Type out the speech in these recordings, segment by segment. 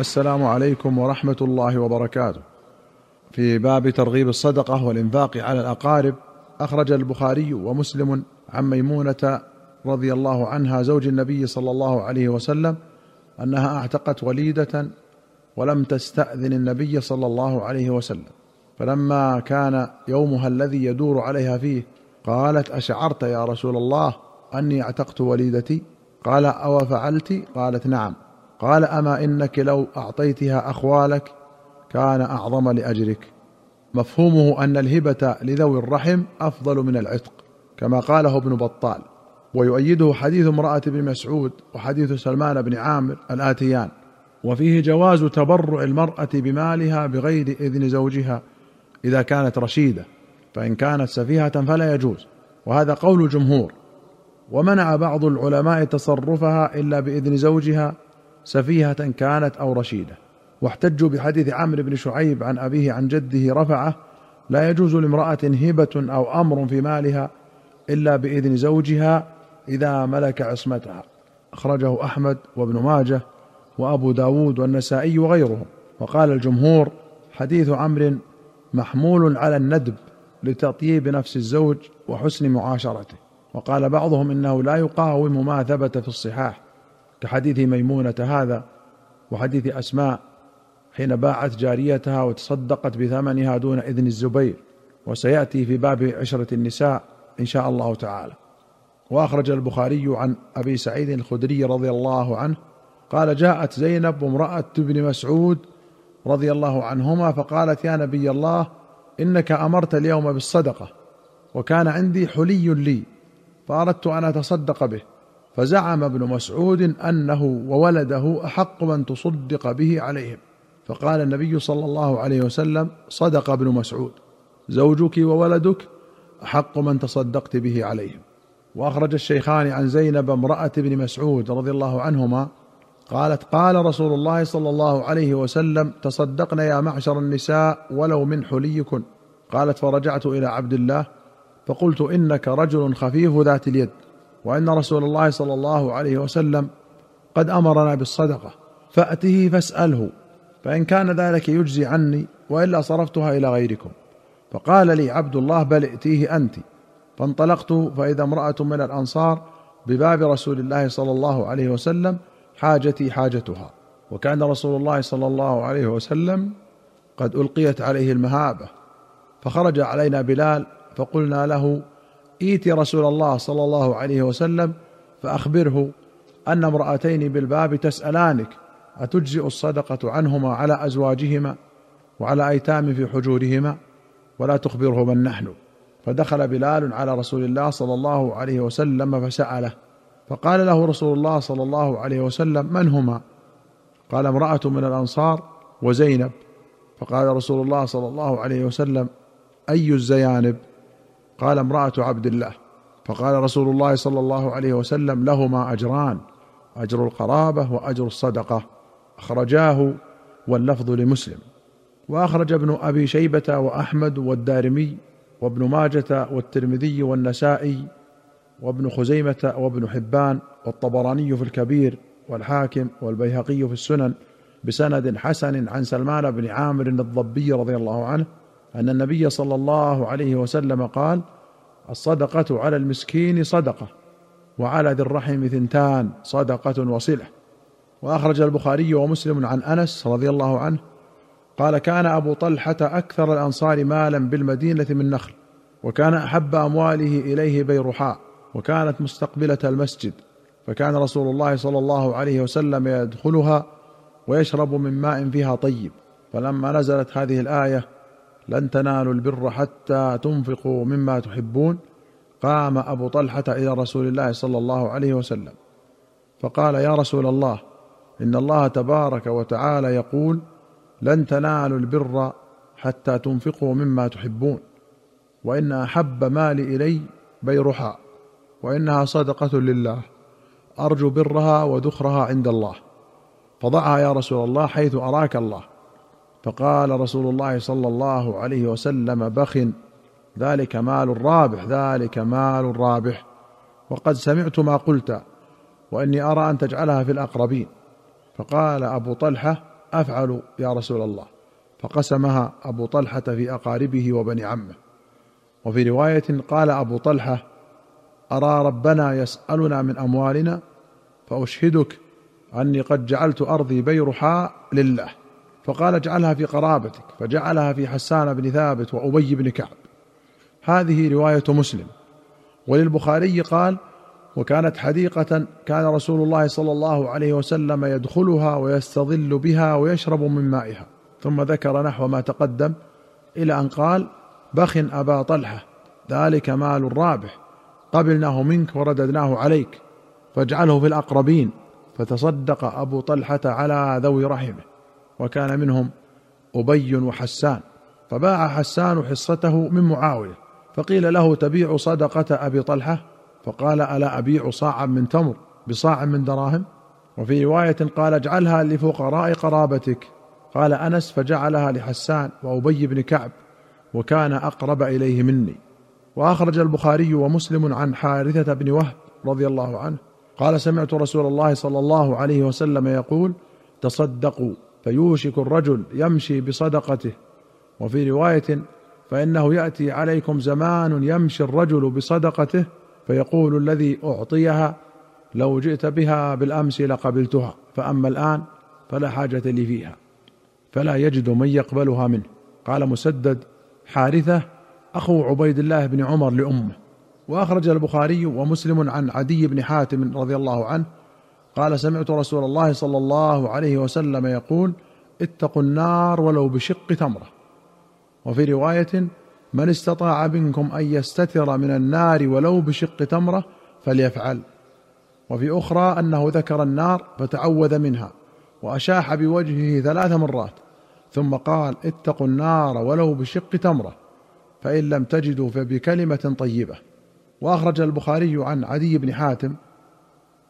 السلام عليكم ورحمة الله وبركاته. في باب ترغيب الصدقة والإنفاق على الأقارب أخرج البخاري ومسلم عن ميمونة رضي الله عنها زوج النبي صلى الله عليه وسلم أنها أعتقت وليدة ولم تستأذن النبي صلى الله عليه وسلم. فلما كان يومها الذي يدور عليها فيه قالت أشعرت يا رسول الله أني اعتقت وليدتي؟ قال أو فعلت؟ قالت نعم. قال أما إنك لو أعطيتها أخوالك كان أعظم لأجرك. مفهومه أن الهبة لذوي الرحم أفضل من العتق كما قاله ابن بطال ويؤيده حديث امرأة بن مسعود وحديث سلمان بن عامر الآتيان وفيه جواز تبرع المرأة بمالها بغير إذن زوجها إذا كانت رشيدة فإن كانت سفيهة فلا يجوز وهذا قول الجمهور. ومنع بعض العلماء تصرفها إلا بإذن زوجها سفيهة كانت أو رشيدة. واحتجوا بحديث عمرو بن شعيب عن أبيه عن جده رفعه لا يجوز لامرأة هبة أو أمر في مالها إلا بإذن زوجها إذا ملك عصمتها. أخرجه أحمد وابن ماجه وأبو داود والنسائي وغيرهم. وقال الجمهور حديث عمرو محمول على الندب لتطيب نفس الزوج وحسن معاشرته. وقال بعضهم إنه لا يقاوم ما ثبت في الصحاح. كحديث ميمونة هذا وحديث أسماء حين باعت جاريتها وتصدقت بثمنها دون إذن الزبير وسيأتي في باب عشرة النساء إن شاء الله تعالى. وأخرج البخاري عن أبي سعيد الخدري رضي الله عنه قال جاءت زينب امرأة ابن مسعود رضي الله عنهما فقالت يا نبي الله إنك أمرت اليوم بالصدقة وكان عندي حلي لي فأردت أن أتصدق به. فزعم ابن مسعود أنه وولده أحق من تصدق به عليهم. فقال النبي صلى الله عليه وسلم صدق ابن مسعود. زوجك وولدك أحق من تصدقت به عليهم. وأخرج الشيخان عن زينب امرأة ابن مسعود رضي الله عنهما قالت قال رسول الله صلى الله عليه وسلم تصدقنا يا معشر النساء ولو من حليكن. قالت فرجعت إلى عبد الله فقلت إنك رجل خفيف ذات اليد. وأن رسول الله صلى الله عليه وسلم قد أمرنا بالصدقة فأته فاسأله فإن كان ذلك يجزي عني وإلا صرفتها إلى غيركم. فقال لي عبد الله بل ائتيه أنت. فانطلقت فإذا امرأة من الأنصار بباب رسول الله صلى الله عليه وسلم حاجتي حاجتها. وكان رسول الله صلى الله عليه وسلم قد ألقيت عليه المهابة فخرج علينا بلال فقلنا له ايت رسول الله صلى الله عليه وسلم فأخبره أن امرأتين بالباب تسألانك أتجزئ الصدقة عنهما على أزواجهما وعلى أيتام في حجورهما؟ ولا تخبره من نحن فدخل بلال على رسول الله صلى الله عليه وسلم فسأله فقال له رسول الله صلى الله عليه وسلم من هما؟ قال امرأة من الأنصار وزينب. فقال رسول الله صلى الله عليه وسلم أي الزيانب؟ قال امرأة عبد الله فقال رسول الله صلى الله عليه وسلم لهما أجران أجر القرابة وأجر الصدقة. أخرجاه واللفظ لمسلم. وأخرج ابن أبي شيبة وأحمد والدارمي وابن ماجة والترمذي والنسائي وابن خزيمة وابن حبان والطبراني في الكبير والحاكم والبيهقي في السنن بسند حسن عن سلمان بن عامر الضبي رضي الله عنه أن النبي صلى الله عليه وسلم قال الصدقة على المسكين صدقة وعلى ذي الرحم ثنتان صدقة وصلة. وأخرج البخاري ومسلم عن أنس رضي الله عنه قال كان أبو طلحة أكثر الأنصار مالا بالمدينة من نخل وكان أحب أمواله إليه بيرحاء وكانت مستقبلة المسجد فكان رسول الله صلى الله عليه وسلم يدخلها ويشرب من ماء فيها طيب. فلما نزلت هذه الآية لن تنالوا البر حتى تنفقوا مما تحبون. قام أبو طلحة إلى رسول الله صلى الله عليه وسلم فقال يا رسول الله إن الله تبارك وتعالى يقول لن تنالوا البر حتى تنفقوا مما تحبون وإن أحب مالي إلي بيرحاء وإنها صدقة لله أرجو برها وذخرها عند الله. فضعها يا رسول الله حيث أراك الله. فقال رسول الله صلى الله عليه وسلم بخ ذلك مال رابح ذلك مال رابح وقد سمعت ما قلت وإني أرى أن تجعلها في الأقربين. فقال أبو طلحة أفعل يا رسول الله. فقسمها أبو طلحة في أقاربه وبني عمه. وفي رواية قال أبو طلحة أرى ربنا يسألنا من أموالنا فأشهدك أني قد جعلت أرضي بيرحاء لله. فقال اجعلها في قرابتك فجعلها في حسان بن ثابت وأبي بن كعب. هذه رواية مسلم. وللبخاري قال وكانت حديقة كان رسول الله صلى الله عليه وسلم يدخلها ويستظل بها ويشرب من مائها. ثم ذكر نحو ما تقدم إلى أن قال بخ أبا طلحة ذلك مال رابح قبلناه منك ورددناه عليك فاجعله في الأقربين. فتصدق أبو طلحة على ذوي رحمه. وكان منهم أبي وحسان فباع حسان حصته من معاوية فقيل له تبيع صدقة أبي طلحة؟ فقال ألا أبيع صاعا من تمر بصاع من دراهم؟ وفي رواية قال اجعلها لفقراء قرابتك. قال أنس فجعلها لحسان وأبي بن كعب وكان أقرب إليه مني. وأخرج البخاري ومسلم عن حارثة بن وهب رضي الله عنه قال سمعت رسول الله صلى الله عليه وسلم يقول تصدقوا. فيوشك الرجل يمشي بصدقته. وفي رواية فإنه يأتي عليكم زمان يمشي الرجل بصدقته فيقول الذي أعطيها لو جئت بها بالأمس لقبلتها فأما الآن فلا حاجة لي فيها فلا يجد من يقبلها منه. قال مسدد حارثة أخو عبيد الله بن عمر لأمه. وأخرج البخاري ومسلم عن عدي بن حاتم رضي الله عنه قال سمعت رسول الله صلى الله عليه وسلم يقول اتقوا النار ولو بشق تمرة. وفي رواية من استطاع منكم أن يستتر من النار ولو بشق تمرة فليفعل. وفي أخرى أنه ذكر النار فتعوذ منها وأشاح بوجهه ثلاث مرات. ثم قال اتقوا النار ولو بشق تمرة فإن لم تجدوا فبكلمة طيبة. وأخرج البخاري عن عدي بن حاتم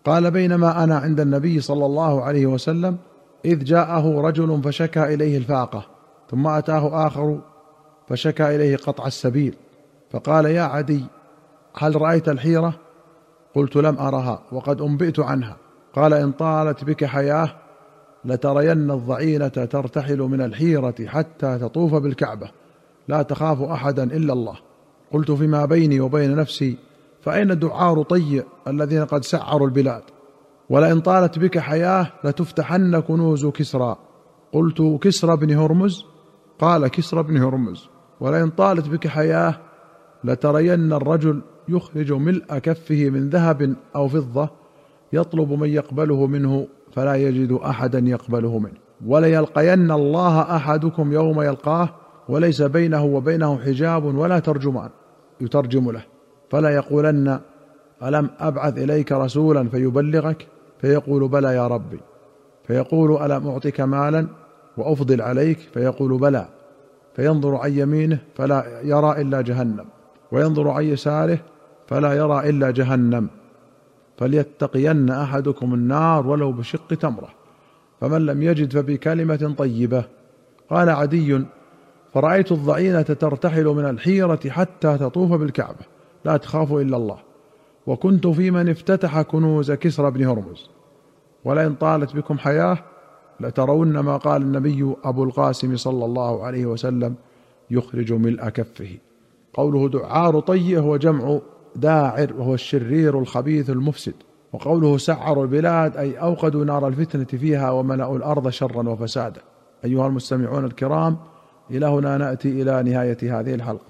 قال بينما أنا عند النبي صلى الله عليه وسلم إذ جاءه رجل فشكى إليه الفاقة ثم أتاه آخر فشكى إليه قطع السبيل فقال يا عدي هل رأيت الحيرة؟ قلت لم أرها وقد أنبئت عنها قال إن طالت بك حياة لترين الضعينة ترتحل من الحيرة حتى تطوف بالكعبة لا تخاف أحدا إلا الله قلت فيما بيني وبين نفسي فأين دعار طي الذين قد سعروا البلاد؟ ولئن طالت بك حياة لتفتحن كنوز كسرى. قلت كسرى بن هرمز؟ قال كسرى بن هرمز. ولئن طالت بك حياة لترين الرجل يخرج ملء كفه من ذهب أو فضة يطلب من يقبله منه فلا يجد أحدا يقبله منه. وليلقين الله أحدكم يوم يلقاه وليس بينه وبينه حجاب ولا ترجمان. يترجم له. فلا يقولن ألم أبعث إليك رسولا فيبلغك؟ فيقول بلى يا ربي. فيقول الم اعطك مالا وأفضل عليك؟ فيقول بلى. فينظر عن يمينه فلا يرى إلا جهنم. وينظر عن يساره فلا يرى إلا جهنم. فليتقين أحدكم النار ولو بشق تمرة. فمن لم يجد فبكلمة طيبة. قال عدي فرأيت الضعينة ترتحل من الحيرة حتى تطوف بالكعبة. لا تخاف إلا الله. وكنت في من افتتح كنوز كسرى بن هرمز. ولئن طالت بكم حياة لترون ما قال النبي أبو القاسم صلى الله عليه وسلم يخرج ملء كفه قوله دعار طي هو جمع داعر وهو الشرير الخبيث المفسد. وقوله سعروا البلاد أي أوقدوا نار الفتنة فيها وملأوا الأرض شرا وفسادا. أيها المستمعون الكرام إلى هنا نأتي إلى نهاية هذه الحلقة.